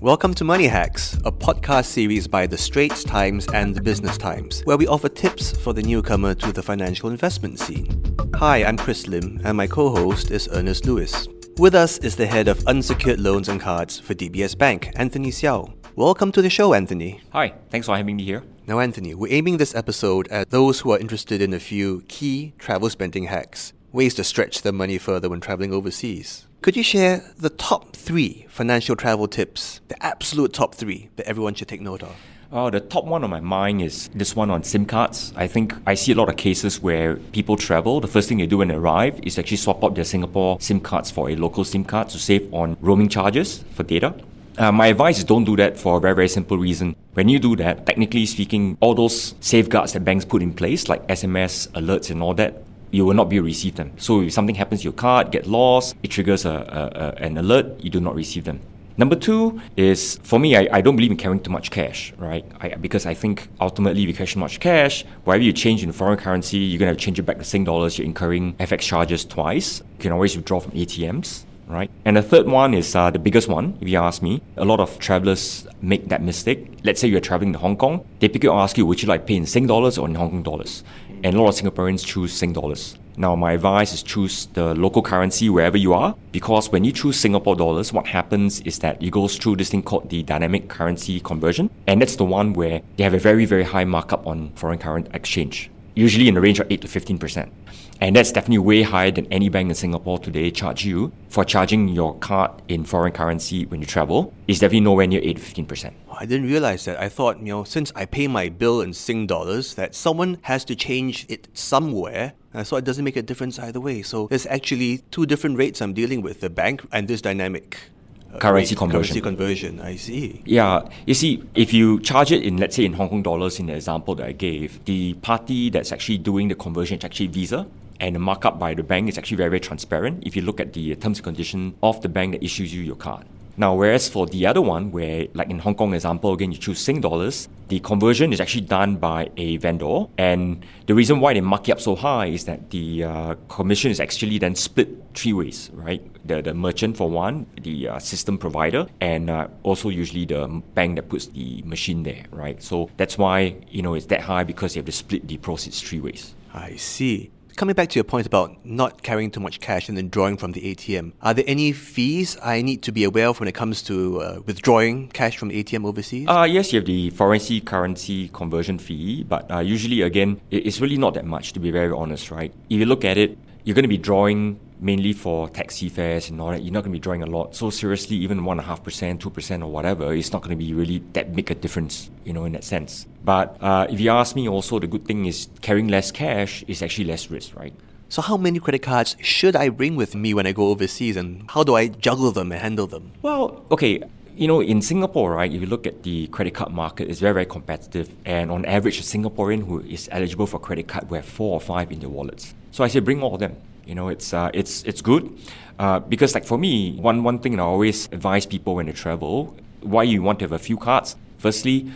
Welcome to Money Hacks, a podcast series by The Straits Times and The Business Times, where we offer tips for the newcomer to the financial investment scene. Hi, I'm Chris Lim, and my co host is Ernest Luis. With us is the head of unsecured loans and cards for DBS Bank, Anthony Seow. Welcome to the show, Anthony. Hi, thanks for having me here. Now, Anthony, we're aiming this episode at those who are interested in a few key travel spending hacks, ways to stretch their money further when traveling overseas. Could you share the top three financial travel tips, the absolute top three that everyone should take note of? Oh, the top one on my mind is this one on SIM cards. I think I see a lot of cases where people travel. The first thing they do when they arrive is actually swap out their Singapore SIM cards for a local SIM card to save on roaming charges for data. Uh, my advice is don't do that for a very, very simple reason. When you do that, technically speaking, all those safeguards that banks put in place, like SMS, alerts, and all that, you will not be receive them. So if something happens to your card, get lost, it triggers a, a, a, an alert, you do not receive them. Number two is for me, I, I don't believe in carrying too much cash, right? I, because I think ultimately, if you carry too much cash, whatever you change in foreign currency, you're going to have to change it back to Sing dollars, you're incurring FX charges twice. You can always withdraw from ATMs right? And the third one is uh, the biggest one, if you ask me. A lot of travelers make that mistake. Let's say you're traveling to Hong Kong, they pick up and ask you, would you like pay in Sing dollars or in Hong Kong dollars? And a lot of Singaporeans choose Sing dollars. Now, my advice is choose the local currency wherever you are, because when you choose Singapore dollars, what happens is that you go through this thing called the dynamic currency conversion, and that's the one where they have a very, very high markup on foreign current exchange, usually in the range of 8 to 15 percent. And that's definitely way higher than any bank in Singapore today charge you for charging your card in foreign currency when you travel. It's definitely nowhere near 8 to 15%. I didn't realize that. I thought, you know, since I pay my bill in Sing dollars, that someone has to change it somewhere. Uh, so it doesn't make a difference either way. So there's actually two different rates I'm dealing with the bank and this dynamic Uh, currency rate, conversion. Currency conversion, I see. Yeah, you see, if you charge it in, let's say, in Hong Kong dollars, in the example that I gave, the party that's actually doing the conversion is actually Visa and the markup by the bank is actually very, very transparent if you look at the terms and conditions of the bank that issues you your card. Now, whereas for the other one, where like in Hong Kong example, again, you choose Sing dollars, the conversion is actually done by a vendor. And the reason why they mark it up so high is that the uh, commission is actually then split three ways, right? The, the merchant for one, the uh, system provider, and uh, also usually the bank that puts the machine there, right? So that's why, you know, it's that high because you have to split the proceeds three ways. I see coming back to your point about not carrying too much cash and then drawing from the ATM, are there any fees I need to be aware of when it comes to uh, withdrawing cash from the ATM overseas? Uh, yes, you have the foreign currency conversion fee, but uh, usually, again, it's really not that much, to be very honest, right? If you look at it, you're going to be drawing mainly for taxi fares and all that. You're not going to be drawing a lot. So seriously, even one and a half percent, two percent, or whatever, it's not going to be really that big a difference, you know, in that sense. But uh, if you ask me, also the good thing is carrying less cash is actually less risk, right? So how many credit cards should I bring with me when I go overseas, and how do I juggle them and handle them? Well, okay. You know, in Singapore, right, if you look at the credit card market, it's very, very competitive. And on average, a Singaporean who is eligible for credit card will have four or five in their wallets. So I say bring all of them. You know, it's uh, it's it's good uh, because like for me, one one thing I always advise people when they travel, why you want to have a few cards. Firstly,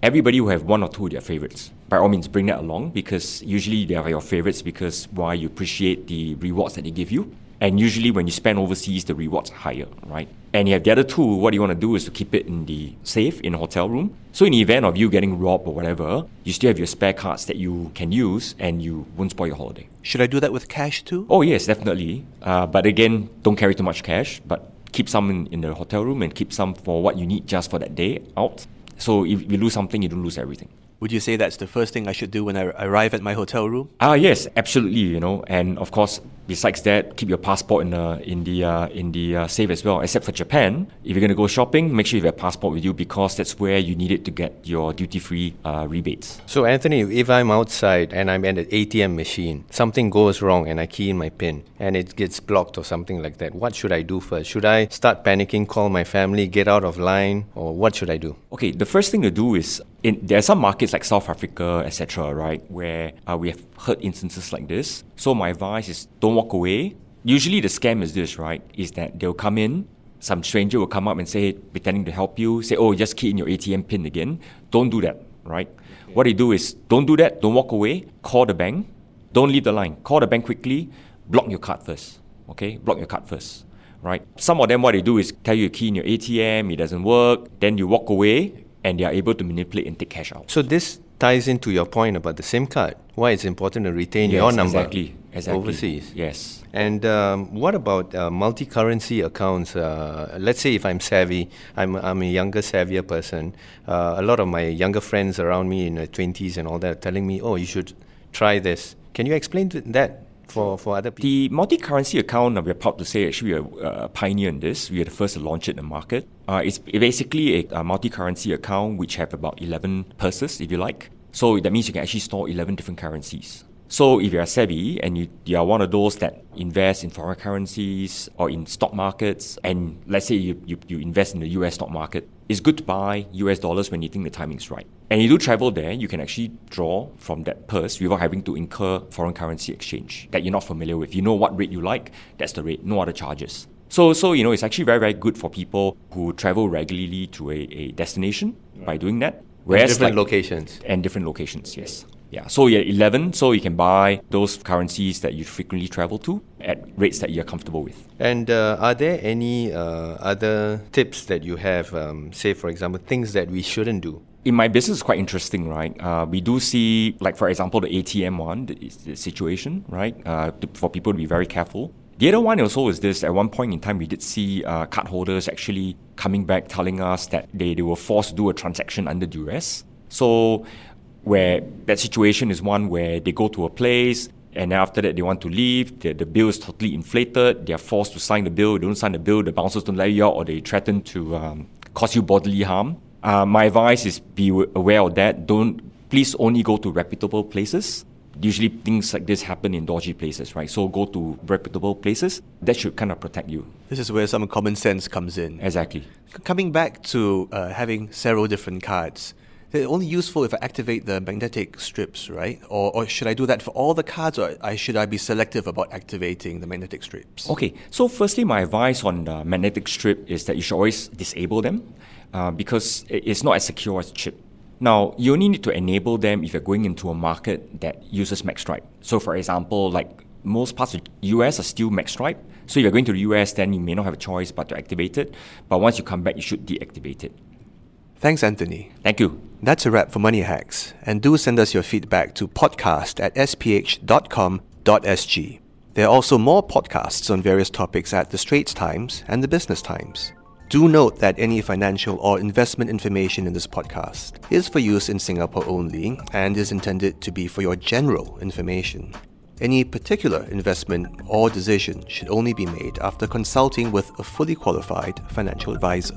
everybody will have one or two of their favorites. By all means, bring that along because usually they are your favorites because why you appreciate the rewards that they give you. And usually, when you spend overseas, the rewards are higher, right? And you have the other two, what you want to do is to keep it in the safe in a hotel room. So, in the event of you getting robbed or whatever, you still have your spare cards that you can use and you won't spoil your holiday. Should I do that with cash too? Oh, yes, definitely. Uh, but again, don't carry too much cash, but keep some in, in the hotel room and keep some for what you need just for that day out. So, if you lose something, you don't lose everything. Would you say that's the first thing I should do when I arrive at my hotel room? Ah, uh, yes, absolutely. You know, and of course, besides that, keep your passport in the in the uh, in the uh, safe as well. Except for Japan, if you're gonna go shopping, make sure you have a passport with you because that's where you need it to get your duty free uh, rebates. So, Anthony, if I'm outside and I'm at an ATM machine, something goes wrong and I key in my PIN and it gets blocked or something like that, what should I do first? Should I start panicking, call my family, get out of line, or what should I do? Okay, the first thing to do is in, there are some markets like South Africa, etc., right, where uh, we have heard instances like this. So my advice is don't walk away. Usually the scam is this, right? Is that they'll come in, some stranger will come up and say, pretending to help you, say, oh, just key in your ATM pin again. Don't do that, right? Okay. What they do is don't do that, don't walk away, call the bank, don't leave the line. Call the bank quickly, block your card first. Okay? Block your card first right? Some of them, what they do is tell you to key in your ATM, it doesn't work, then you walk away and they are able to manipulate and take cash out. So this ties into your point about the SIM card. Why it's important to retain yes, your number exactly, exactly. overseas. Yes. And um, what about uh, multi-currency accounts? Uh, let's say if I'm savvy, I'm, I'm a younger, savvier person. Uh, a lot of my younger friends around me in their 20s and all that are telling me, oh, you should try this. Can you explain that for, for other people? The multi-currency account, uh, we're proud to say actually we are a pioneer in this. We are the first to launch it in the market. Uh, it's basically a, a multi-currency account which have about 11 purses, if you like. So that means you can actually store 11 different currencies. So if you are savvy and you, you are one of those that invest in foreign currencies or in stock markets, and let's say you, you, you invest in the US stock market, it's good to buy US dollars when you think the timing's right. And you do travel there, you can actually draw from that purse without having to incur foreign currency exchange that you're not familiar with. You know what rate you like, that's the rate, no other charges. So, so you know, it's actually very, very good for people who travel regularly to a, a destination by doing that. Whereas different like, locations. And different locations, yes. Yeah, so you're 11, so you can buy those currencies that you frequently travel to at rates that you're comfortable with. And uh, are there any uh, other tips that you have, um, say, for example, things that we shouldn't do? in my business, it's quite interesting, right? Uh, we do see, like for example, the ATM one, the, the situation, right? Uh, to, for people to be very careful. The other one also is this. At one point in time, we did see uh, cardholders actually coming back telling us that they, they were forced to do a transaction under duress. So where that situation is one where they go to a place and after that they want to leave, the, the bill is totally inflated, they're forced to sign the bill, they don't sign the bill, the bouncers don't let you out or they threaten to um, cause you bodily harm. Uh, my advice is be aware of that. Don't please only go to reputable places. Usually things like this happen in dodgy places, right? So go to reputable places. That should kind of protect you. This is where some common sense comes in. Exactly. Coming back to uh, having several different cards, they're only useful if I activate the magnetic strips, right? Or, or should I do that for all the cards, or I, should I be selective about activating the magnetic strips? Okay, so firstly, my advice on the magnetic strip is that you should always disable them uh, because it's not as secure as a chip. Now, you only need to enable them if you're going into a market that uses MagStripe. So, for example, like most parts of the US are still MagStripe. So if you're going to the US, then you may not have a choice but to activate it. But once you come back, you should deactivate it. Thanks, Anthony. Thank you. That's a wrap for Money Hacks, and do send us your feedback to podcast at sph.com.sg. There are also more podcasts on various topics at The Straits Times and The Business Times. Do note that any financial or investment information in this podcast is for use in Singapore only and is intended to be for your general information. Any particular investment or decision should only be made after consulting with a fully qualified financial advisor.